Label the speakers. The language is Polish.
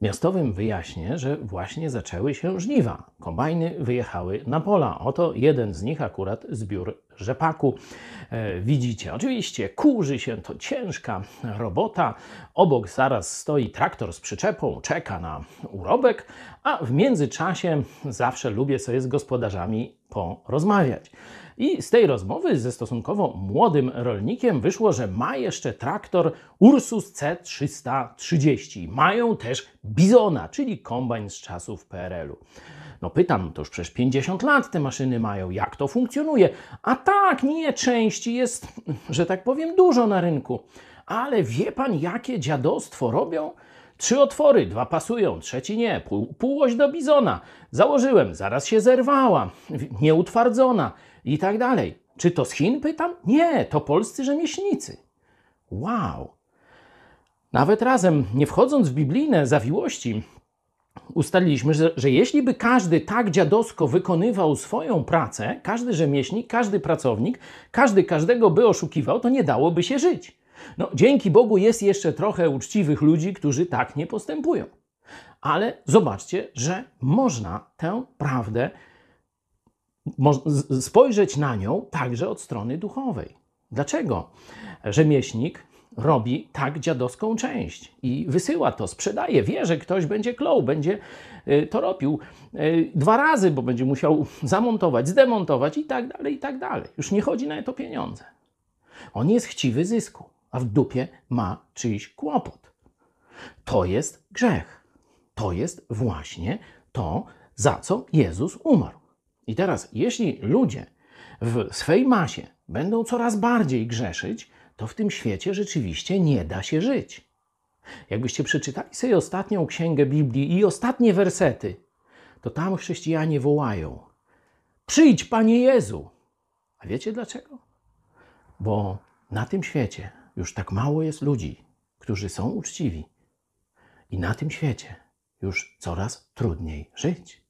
Speaker 1: Miastowym wyjaśnię, że właśnie zaczęły się żniwa. Kombajny wyjechały na pola. Oto jeden z nich, akurat zbiór rzepaku. E, widzicie, oczywiście kurzy się, to ciężka robota. Obok zaraz stoi traktor z przyczepą, czeka na urobek, a w międzyczasie zawsze lubię sobie z gospodarzami porozmawiać. I z tej rozmowy ze stosunkowo młodym rolnikiem wyszło, że ma jeszcze traktor Ursus C330. Mają też Bizona, czyli kombajn z czasów PRL-u. No pytam, to już przecież 50 lat te maszyny mają, jak to funkcjonuje? A tak, nie, części jest, że tak powiem, dużo na rynku. Ale wie pan, jakie dziadostwo robią? Trzy otwory, dwa pasują, trzeci nie. Pół, półoś do bizona. Założyłem, zaraz się zerwała, nieutwardzona i tak dalej. Czy to z Chin pytam? Nie, to polscy rzemieślnicy. Wow. Nawet razem, nie wchodząc w biblijne zawiłości, ustaliliśmy, że, że jeśli by każdy tak dziadowsko wykonywał swoją pracę, każdy rzemieślnik, każdy pracownik, każdy każdego by oszukiwał, to nie dałoby się żyć. No, dzięki Bogu jest jeszcze trochę uczciwych ludzi, którzy tak nie postępują. Ale zobaczcie, że można tę prawdę spojrzeć na nią także od strony duchowej. Dlaczego rzemieślnik robi tak dziadowską część i wysyła to, sprzedaje, wie, że ktoś będzie klął, będzie y, to robił y, dwa razy, bo będzie musiał zamontować, zdemontować i tak dalej, i tak dalej. Już nie chodzi na to pieniądze. On jest chciwy zysku, a w dupie ma czyjś kłopot. To jest grzech. To jest właśnie to, za co Jezus umarł. I teraz, jeśli ludzie w swej masie będą coraz bardziej grzeszyć, to w tym świecie rzeczywiście nie da się żyć. Jakbyście przeczytali sobie ostatnią księgę Biblii i ostatnie wersety, to tam chrześcijanie wołają: Przyjdź, Panie Jezu! A wiecie dlaczego? Bo na tym świecie już tak mało jest ludzi, którzy są uczciwi. I na tym świecie już coraz trudniej żyć.